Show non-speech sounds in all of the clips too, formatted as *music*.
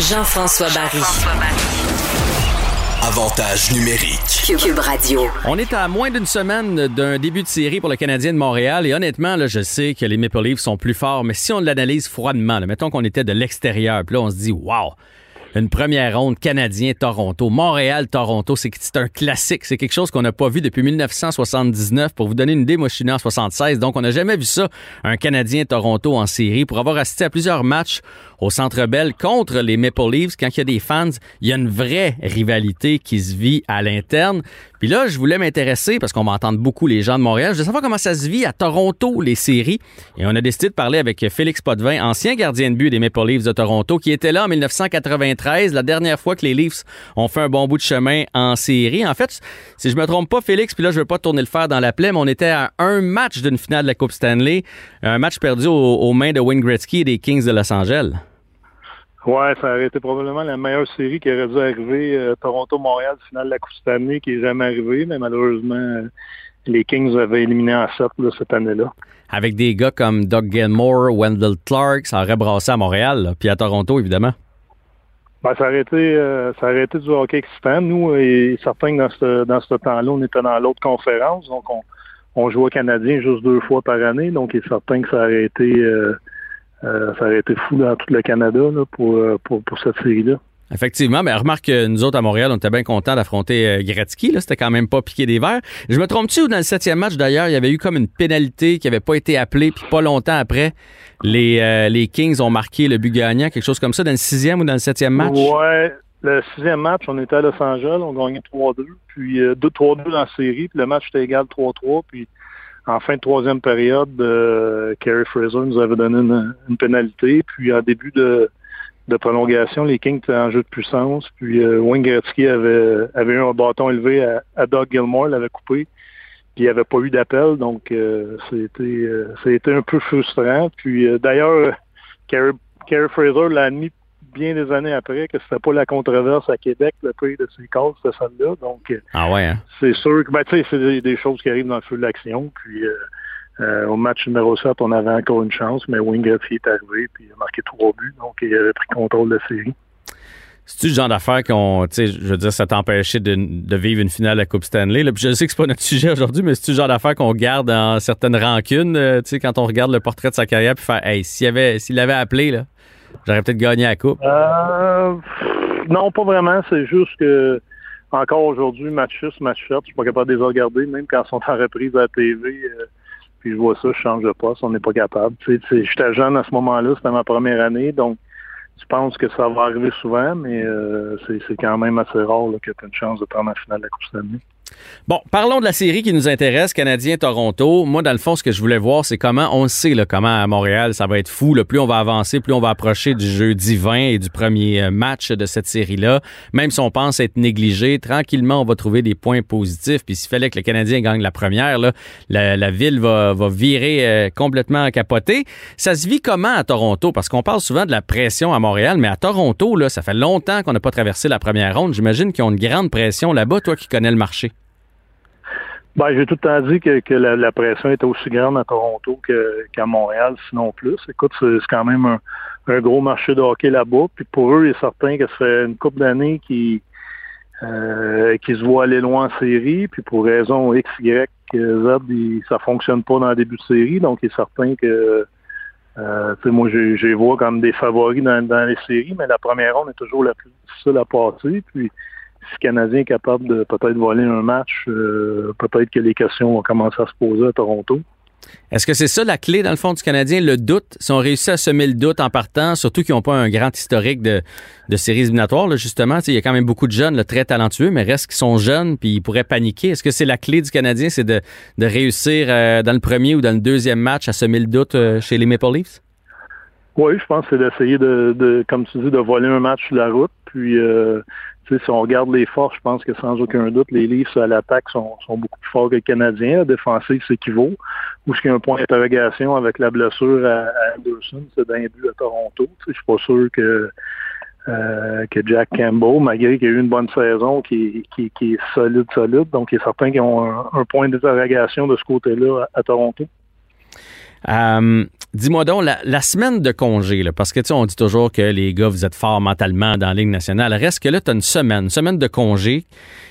Jean-François Barry. Avantage numérique. Cube Radio. On est à moins d'une semaine d'un début de série pour le Canadien de Montréal et honnêtement, là, je sais que les Maple Leafs sont plus forts, mais si on l'analyse froidement, là, mettons qu'on était de l'extérieur, puis là on se dit, wow, une première ronde Canadien-Toronto. Montréal-Toronto, c'est un classique. C'est quelque chose qu'on n'a pas vu depuis 1979. Pour vous donner une idée, moi, je suis né en 76, donc on n'a jamais vu ça, un Canadien-Toronto en série. Pour avoir assisté à plusieurs matchs au Centre Bell contre les Maple Leafs, quand il y a des fans, il y a une vraie rivalité qui se vit à l'interne. Puis là, je voulais m'intéresser, parce qu'on m'entend beaucoup les gens de Montréal, je veux savoir comment ça se vit à Toronto, les séries. Et on a décidé de parler avec Félix Potvin, ancien gardien de but des Maple Leafs de Toronto, qui était là en 1993, la dernière fois que les Leafs ont fait un bon bout de chemin en série. En fait, si je me trompe pas, Félix, puis là, je veux pas tourner le fer dans la plaie, mais on était à un match d'une finale de la Coupe Stanley, un match perdu aux, aux mains de Wayne Gretzky et des Kings de Los Angeles. Ouais, ça aurait été probablement la meilleure série qui aurait dû arriver. euh, Toronto-Montréal, finale de la Coupe cette année, qui est jamais arrivée, mais malheureusement, euh, les Kings avaient éliminé en 7 là, cette année-là. Avec des gars comme Doug Gilmore, Wendell Clark, ça aurait brassé à Montréal, là, puis à Toronto, évidemment. Ben, ça aurait été, euh, ça aurait été du hockey excitant. Nous, et certains que dans ce, dans ce temps-là, on était dans l'autre conférence, donc on, on jouait au Canadien juste deux fois par année, donc il est certain que ça aurait été, euh, euh, ça aurait été fou dans tout le Canada là, pour, euh, pour, pour cette série-là. Effectivement, mais remarque que nous autres à Montréal, on était bien contents d'affronter euh, Gretzky. Là, c'était quand même pas piqué des verres. Je me trompe-tu ou dans le septième match d'ailleurs, il y avait eu comme une pénalité qui avait pas été appelée, puis pas longtemps après, les, euh, les Kings ont marqué le but gagnant, quelque chose comme ça, dans le sixième ou dans le septième match? Ouais, le sixième match, on était à Los Angeles, on gagnait 3-2, puis euh, 2-3-2 dans la série, puis le match était égal 3-3, puis en fin de troisième période, euh, Kerry Fraser nous avait donné une, une pénalité, puis en début de, de prolongation, les Kings étaient en jeu de puissance, puis euh, Wayne Gretzky avait, avait eu un bâton élevé à, à Doug Gilmore, l'avait coupé, puis il n'y avait pas eu d'appel, donc euh, c'était euh, c'était un peu frustrant. Puis euh, d'ailleurs, Kerry, Fraser l'a admis bien des années après que c'était pas la controverse à Québec, le pays de ses calls, c'était celle-là. Donc euh, Ah ouais, hein? c'est sûr que ben, tu sais, c'est des, des choses qui arrivent dans le feu de l'action. Puis euh, euh, au match numéro 7, on avait encore une chance, mais Gretzky est arrivé puis il a marqué trois buts, donc il avait pris contrôle de la série. C'est-tu le genre d'affaire qu'on, tu sais, je veux dire, ça t'empêchait de, de vivre une finale de la Coupe Stanley? Là? Puis je sais que c'est pas notre sujet aujourd'hui, mais c'est-tu le genre d'affaire qu'on garde en certaines rancunes, euh, tu sais, quand on regarde le portrait de sa carrière, puis faire, hey, s'il avait, s'il l'avait appelé, là, j'aurais peut-être gagné la Coupe. Euh, non, pas vraiment. C'est juste que encore aujourd'hui, match 6, match 7, je suis pas capable de les regarder, même quand ils sont en reprise à la TV. euh, puis je vois ça, je change de poste, on n'est pas capable. J'étais jeune à ce moment-là, c'était ma première année, donc je pense que ça va arriver souvent, mais euh, c'est quand même assez rare que tu as une chance de prendre la finale de la Coupe Stanley. Bon, parlons de la série qui nous intéresse, Canadien-Toronto. Moi, dans le fond, ce que je voulais voir, c'est comment on sait, comment à Montréal, ça va être fou. Plus on va avancer, plus on va approcher du jeudi 20 et du premier euh, match de cette série-là. Même si on pense être négligé, tranquillement, on va trouver des points positifs. Puis s'il fallait que le Canadien gagne la première, la, ville va, virer euh, complètement capotée. Ça se vit comment à Toronto? Parce qu'on parle souvent de la pression à Montréal, mais à Toronto, là, ça fait longtemps qu'on n'a pas traversé la première ronde. J'imagine qu'ils ont une grande pression là-bas, toi qui connais le marché. Ben, j'ai tout le temps dit que, que la, la pression était aussi grande à Toronto qu'à Montréal, sinon plus. Écoute, c'est quand même un, un gros marché de hockey là-bas. Puis pour eux, il est certain que ça fait une couple d'années qu'ils euh, se voient aller loin en série. Puis pour raison X, Y, Z, ils- ça fonctionne pas dans le début de série. Donc il est certain que euh, moi, je, je les vois comme des favoris dans, dans les séries, mais la première ronde est toujours la plus difficile à passer. Puis si le Canadien est capable de peut-être voler un match, euh, peut-être que les questions vont commencer à se poser à Toronto. Est-ce que c'est ça la clé, dans le fond, du Canadien, le doute? Si on réussit à semer le doute en partant, surtout qu'ils n'ont pas un grand historique de, de séries éliminatoires, là, justement, il y a quand même beaucoup de jeunes là, très talentueux, mais reste qu'ils sont jeunes puis ils pourraient paniquer. Est-ce que c'est la clé du Canadien, c'est de, de réussir euh, dans le premier ou dans le deuxième match à semer le doute euh, chez les Maple Leafs? Oui, je pense que c'est d'essayer de, de, comme tu dis, de voler un match sur la route. Puis, euh, si on regarde les forces, je pense que sans aucun doute, les Leafs à l'attaque sont, beaucoup plus forts que le Canadien. La qui vaut. Ou ce qu'il y a un point d'interrogation avec la blessure à, Anderson, c'est d'un but à Toronto. Je suis pas sûr que euh, que Jack Campbell, malgré qu'il a eu une bonne saison, qui, est solide, solide. Donc, il est certain qu'ils ont un, un point d'interrogation de ce côté-là à, à Toronto. Euh, dis-moi donc, la, semaine de congé, là, parce que tu sais, on dit toujours que les gars, vous êtes forts mentalement dans la Ligue nationale. Reste que là, tu as une semaine, une semaine de congé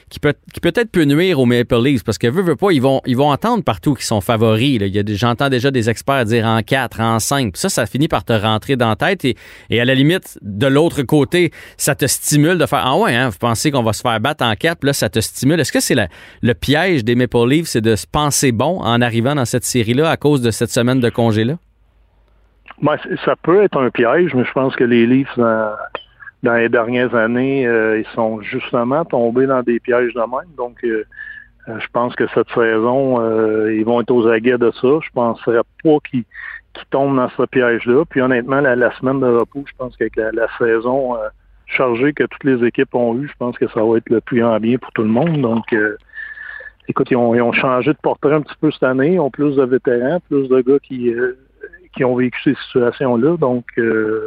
qui peut qui peut-être peut nuire aux Maple Leafs parce que veut, veut pas, ils vont, ils vont entendre partout qu'ils sont favoris. J'entends déjà des experts dire en 4, en 5. ça, ça finit par te rentrer dans la tête et, et à la limite, de l'autre côté, ça te stimule de faire Ah ouais, hein, vous pensez qu'on va se faire battre en 4, là, ça te stimule. Est-ce que c'est le piège des Maple Leafs, c'est de se penser bon en arrivant dans cette série-là à cause de cette semaine de congé-là? Ben, ça peut être un piège, mais je pense que les Leafs, dans les dernières années, euh, ils sont justement tombés dans des pièges de même. Donc, euh, euh, je pense que cette saison, ils vont être aux aguets de ça. Je penserais pas qu'ils tombent dans ce piège-là. Puis honnêtement, la, semaine de repos, je pense qu'avec la, saison chargée que toutes les équipes ont eue, je pense que ça va être le plus en bien pour tout le monde. Donc, écoute, ils ont, ils ont, changé de portrait un petit peu cette année. Ils ont plus de vétérans, plus de gars qui, qui ont vécu ces situations-là. Donc, je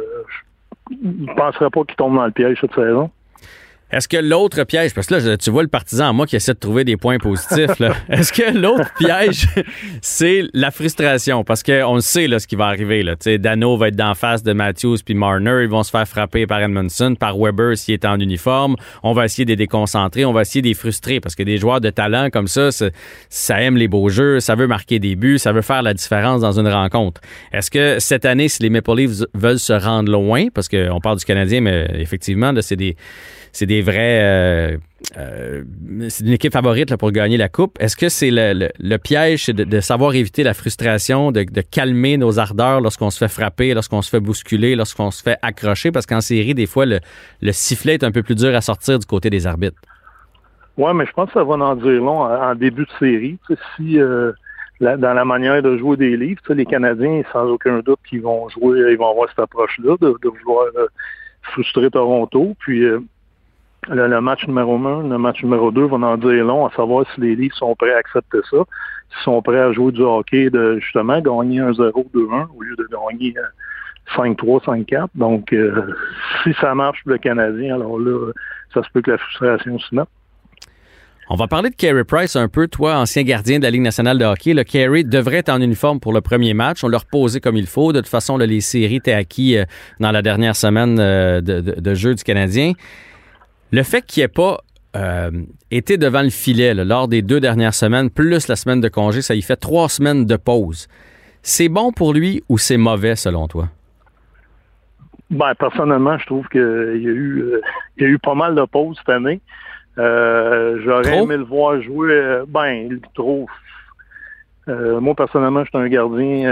ne penserais pas qu'ils tombent dans le piège cette saison. Est-ce que l'autre piège, parce que là, tu vois le partisan en moi qui essaie de trouver des points positifs, *laughs* est-ce que l'autre piège, c'est la frustration? Parce qu'on sait là, ce qui va arriver. Là. Dano va être d'en face de Matthews puis Marner. Ils vont se faire frapper par Edmondson, par Weber s'il est en uniforme. On va essayer de les déconcentrer, on va essayer de les frustrer parce que des joueurs de talent comme ça, ça aime les beaux jeux, ça veut marquer des buts, ça veut faire la différence dans une rencontre. Est-ce que cette année, si les Maple Leafs veulent se rendre loin, parce qu'on parle du Canadien, mais effectivement, c'est des c'est des vrais. Euh, euh, c'est une équipe favorite pour gagner la coupe. Est-ce que c'est le, piège de, savoir éviter la frustration, de, calmer nos ardeurs lorsqu'on se fait frapper, lorsqu'on se fait bousculer, lorsqu'on se fait accrocher? Parce qu'en série, des fois, le, sifflet est un peu plus dur à sortir du côté des arbitres. Oui, mais je pense que ça va en dire long en, début de série. si euh, dans la manière de jouer des livres, les Canadiens, sans aucun doute, qu'ils vont jouer, ils vont avoir cette approche-là de, vouloir frustrer Toronto. Puis le, match numéro 1, le match numéro 2 vont en dire long à savoir si les livres sont prêts à accepter ça, s'ils sont prêts à jouer du hockey de justement gagner 1-0, 2-1 au lieu de gagner 5-3, euh, 5-4. Donc, euh, si ça marche pour le Canadien, alors là, ça se peut que la frustration se mette. On va parler de Carey Price un peu. Toi, ancien gardien de la Ligue nationale de hockey, le Carey devrait être en uniforme pour le premier match. On l'a reposé comme il faut. De toute façon, les séries étaient acquis euh, dans la dernière semaine de jeu du Canadien. Le fait qu'il ait pas euh, été devant le filet lors des deux dernières semaines, plus la semaine de congé, ça y fait trois semaines de pause. C'est bon pour lui ou c'est mauvais selon toi? Ben, personnellement, je trouve qu'il y, a eu, euh, y a eu pas mal de pauses cette année. Euh, j'aurais aimé le voir jouer. ben, il trouve. moi, personnellement, j'étais un gardien.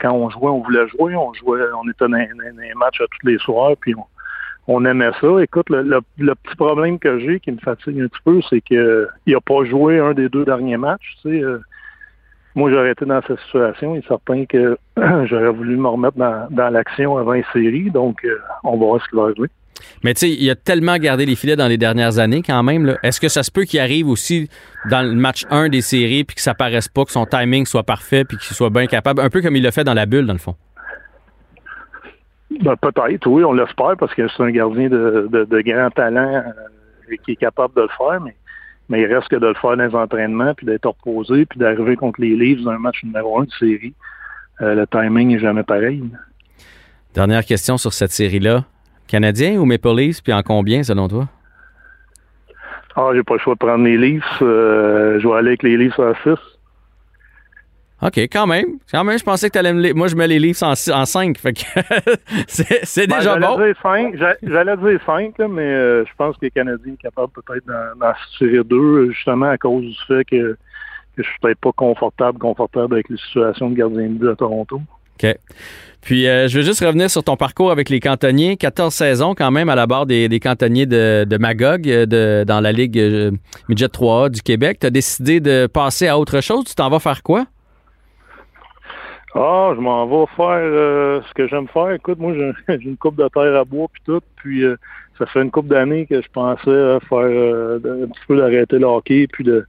quand on jouait, on voulait jouer. On jouait, on était dans, dans les matchs à tous les soirs, puis on, on aimait ça. Écoute, le, petit problème que j'ai qui me fatigue un petit peu, c'est qu'il n'a pas joué un des deux derniers matchs. Euh, moi, j'aurais été dans cette situation. Il est certain que *clears throat* j'aurais voulu me remettre dans, l'action avant les séries. Donc, euh, on va voir ce qu'il va jouer. Mais tu sais, il a tellement gardé les filets dans les dernières années quand même. Est-ce que ça se peut qu'il arrive aussi dans le match 1 des séries puis que ça paraisse pas, que son timing soit parfait puis qu'il soit bien capable, un peu comme il l'a fait dans la bulle dans le fond? Ben, peut-être, oui, on l'espère parce que c'est un gardien de, de, grand talent euh, qui est capable de le faire, mais, mais il reste que de le faire dans les entraînements, puis d'être reposé, puis d'arriver contre les Leafs dans un match numéro un de série. Euh, le timing n'est jamais pareil. Dernière question sur cette série-là. Canadien ou Maple Leafs, puis en combien selon toi? Ah, j'ai pas le choix de prendre les Leafs. Euh, je vais aller avec les Leafs à 6. OK, quand même. Quand même, je pensais que tu allais me. Moi, je mets les livres en, en 5. Fait que *laughs* c'est ben, déjà bon. J'allais dire 5, mais euh, je pense que les Canadiens sont capables peut-être d'en tirer deux, justement à cause du fait que, que je suis peut-être pas confortable, confortable avec les situations de gardien de but à Toronto. OK. Puis, euh, je veux juste revenir sur ton parcours avec les cantonniers. 14 saisons quand même à la barre des, des cantonniers de, de Magog euh, de, dans la Ligue Midget 3A du Québec. Tu as décidé de passer à autre chose? Tu t'en vas faire quoi? Ah, je m'en vais faire euh, ce que j'aime faire. Écoute, moi, j'ai *laughs* une coupe de terre à bois puis tout. Puis euh, ça fait une coupe d'années que je pensais faire euh, un petit peu d'arrêter le hockey puis de,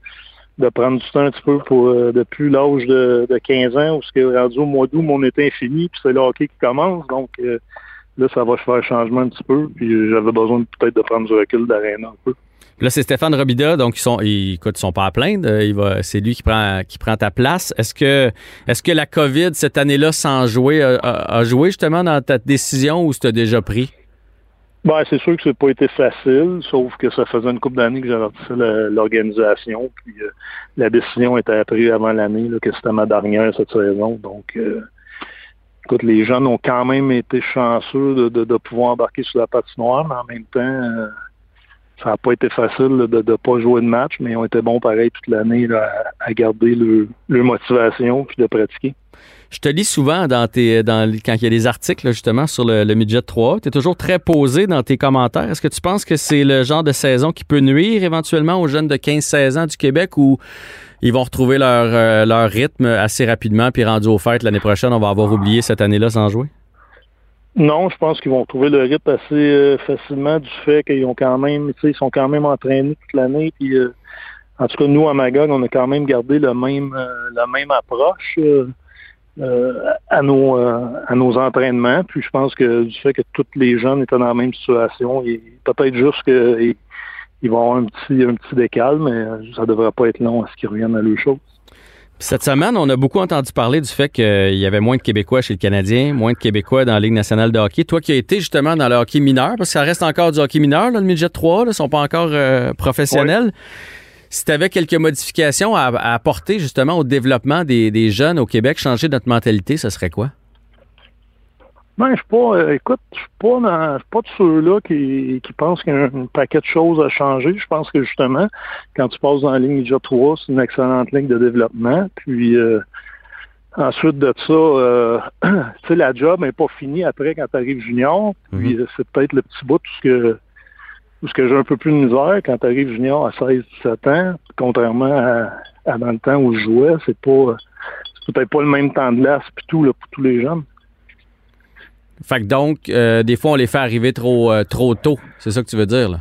de prendre du temps un petit peu pour depuis l'âge de, de 15 ans où ce qui est rendu au mois d'août, mon été infini, puis c'est le hockey qui commence. Donc là, ça va faire un changement un petit peu. Puis j'avais besoin peut-être de prendre du recul d'aréna un peu. Là, c'est Stéphane Robida, donc ils sont, ils, écoute, ils sont pas à plaindre. Il va, c'est lui qui prend, qui prend ta place. Est-ce que, est-ce que la COVID cette année-là, sans jouer, a, joué justement dans ta décision ou c'était déjà pris? Ben, c'est sûr que ça n'a pas été facile, sauf que ça faisait une couple d'années que j'avais fait l'organisation, puis euh, la décision était prise avant l'année, que c'était ma dernière cette saison. Donc, euh, écoute, les jeunes ont quand même été chanceux de, pouvoir embarquer sur la patinoire, mais en même temps, euh, ça n'a pas été facile de ne pas jouer de match, mais ils ont été bons pareil toute l'année à, garder leur, motivation puis de pratiquer. Je te lis souvent dans tes, quand il y a des articles justement sur le, midget 3. Tu es toujours très posé dans tes commentaires. Est-ce que tu penses que c'est le genre de saison qui peut nuire éventuellement aux jeunes de 15-16 ans du Québec ou ils vont retrouver leur, euh, leur rythme assez rapidement puis rendu aux fêtes l'année prochaine, on va avoir oublié cette année-là sans jouer? Non, je pense qu'ils vont trouver le rythme assez euh, facilement du fait qu'ils ont quand même, ils sont quand même entraînés toute l'année. Puis, euh, en tout cas, nous à Magog, on a quand même gardé le même, euh, la même approche à nos à nos entraînements. Puis, je pense que du fait que tous les jeunes étaient dans la même situation, peut-être juste qu'ils vont avoir un petit un petit décal, mais ça devrait pas être long à ce qu'ils reviennent à leur chose. Cette semaine, on a beaucoup entendu parler du fait qu'il y avait moins de Québécois chez le Canadien, moins de Québécois dans la Ligue nationale de hockey. Toi qui as été justement dans le hockey mineur, parce que ça reste encore du hockey mineur, le midget 3, ils ne sont pas encore euh, professionnels. Si tu avais quelques modifications à, apporter justement au développement des, jeunes au Québec, changer notre mentalité, ce serait quoi? Ben, je suis pas, euh, écoute, je suis pas dans, pas de ceux-là qui, qui pensent qu'il y a un, paquet de choses à changer. Je pense que justement, quand tu passes dans la ligne Ninja 3, c'est une excellente ligne de développement. Puis euh, ensuite de ça, euh, *clears throat* tu sais, la job n'est pas finie après quand tu arrives junior. Puis mhm. c'est peut-être le petit bout tout ce que tout ce que j'ai un peu plus de misère quand tu arrives junior à 16-17 ans, contrairement à, dans le temps où je jouais, c'est pas c'est peut-être pas le même temps de glace puis tout là, pour tous les jeunes. Fait que donc, euh, des fois, on les fait arriver trop, euh, trop tôt. C'est ça que tu veux dire, là?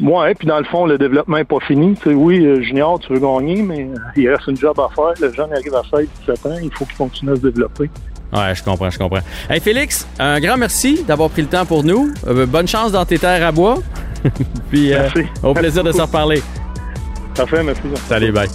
Oui, puis dans le fond, le développement n'est pas fini. Tu sais, oui, euh, junior, tu veux gagner, mais il reste une job à faire. Le jeune arrive à 16, 17 ans, il faut qu'il continue à se développer. Ouais, je comprends, je comprends. Hey Félix, un grand merci d'avoir pris le temps pour nous. bonne chance dans tes terres à bois. *laughs* puis au plaisir de se reparler. Parfait, merci. Salut, bye.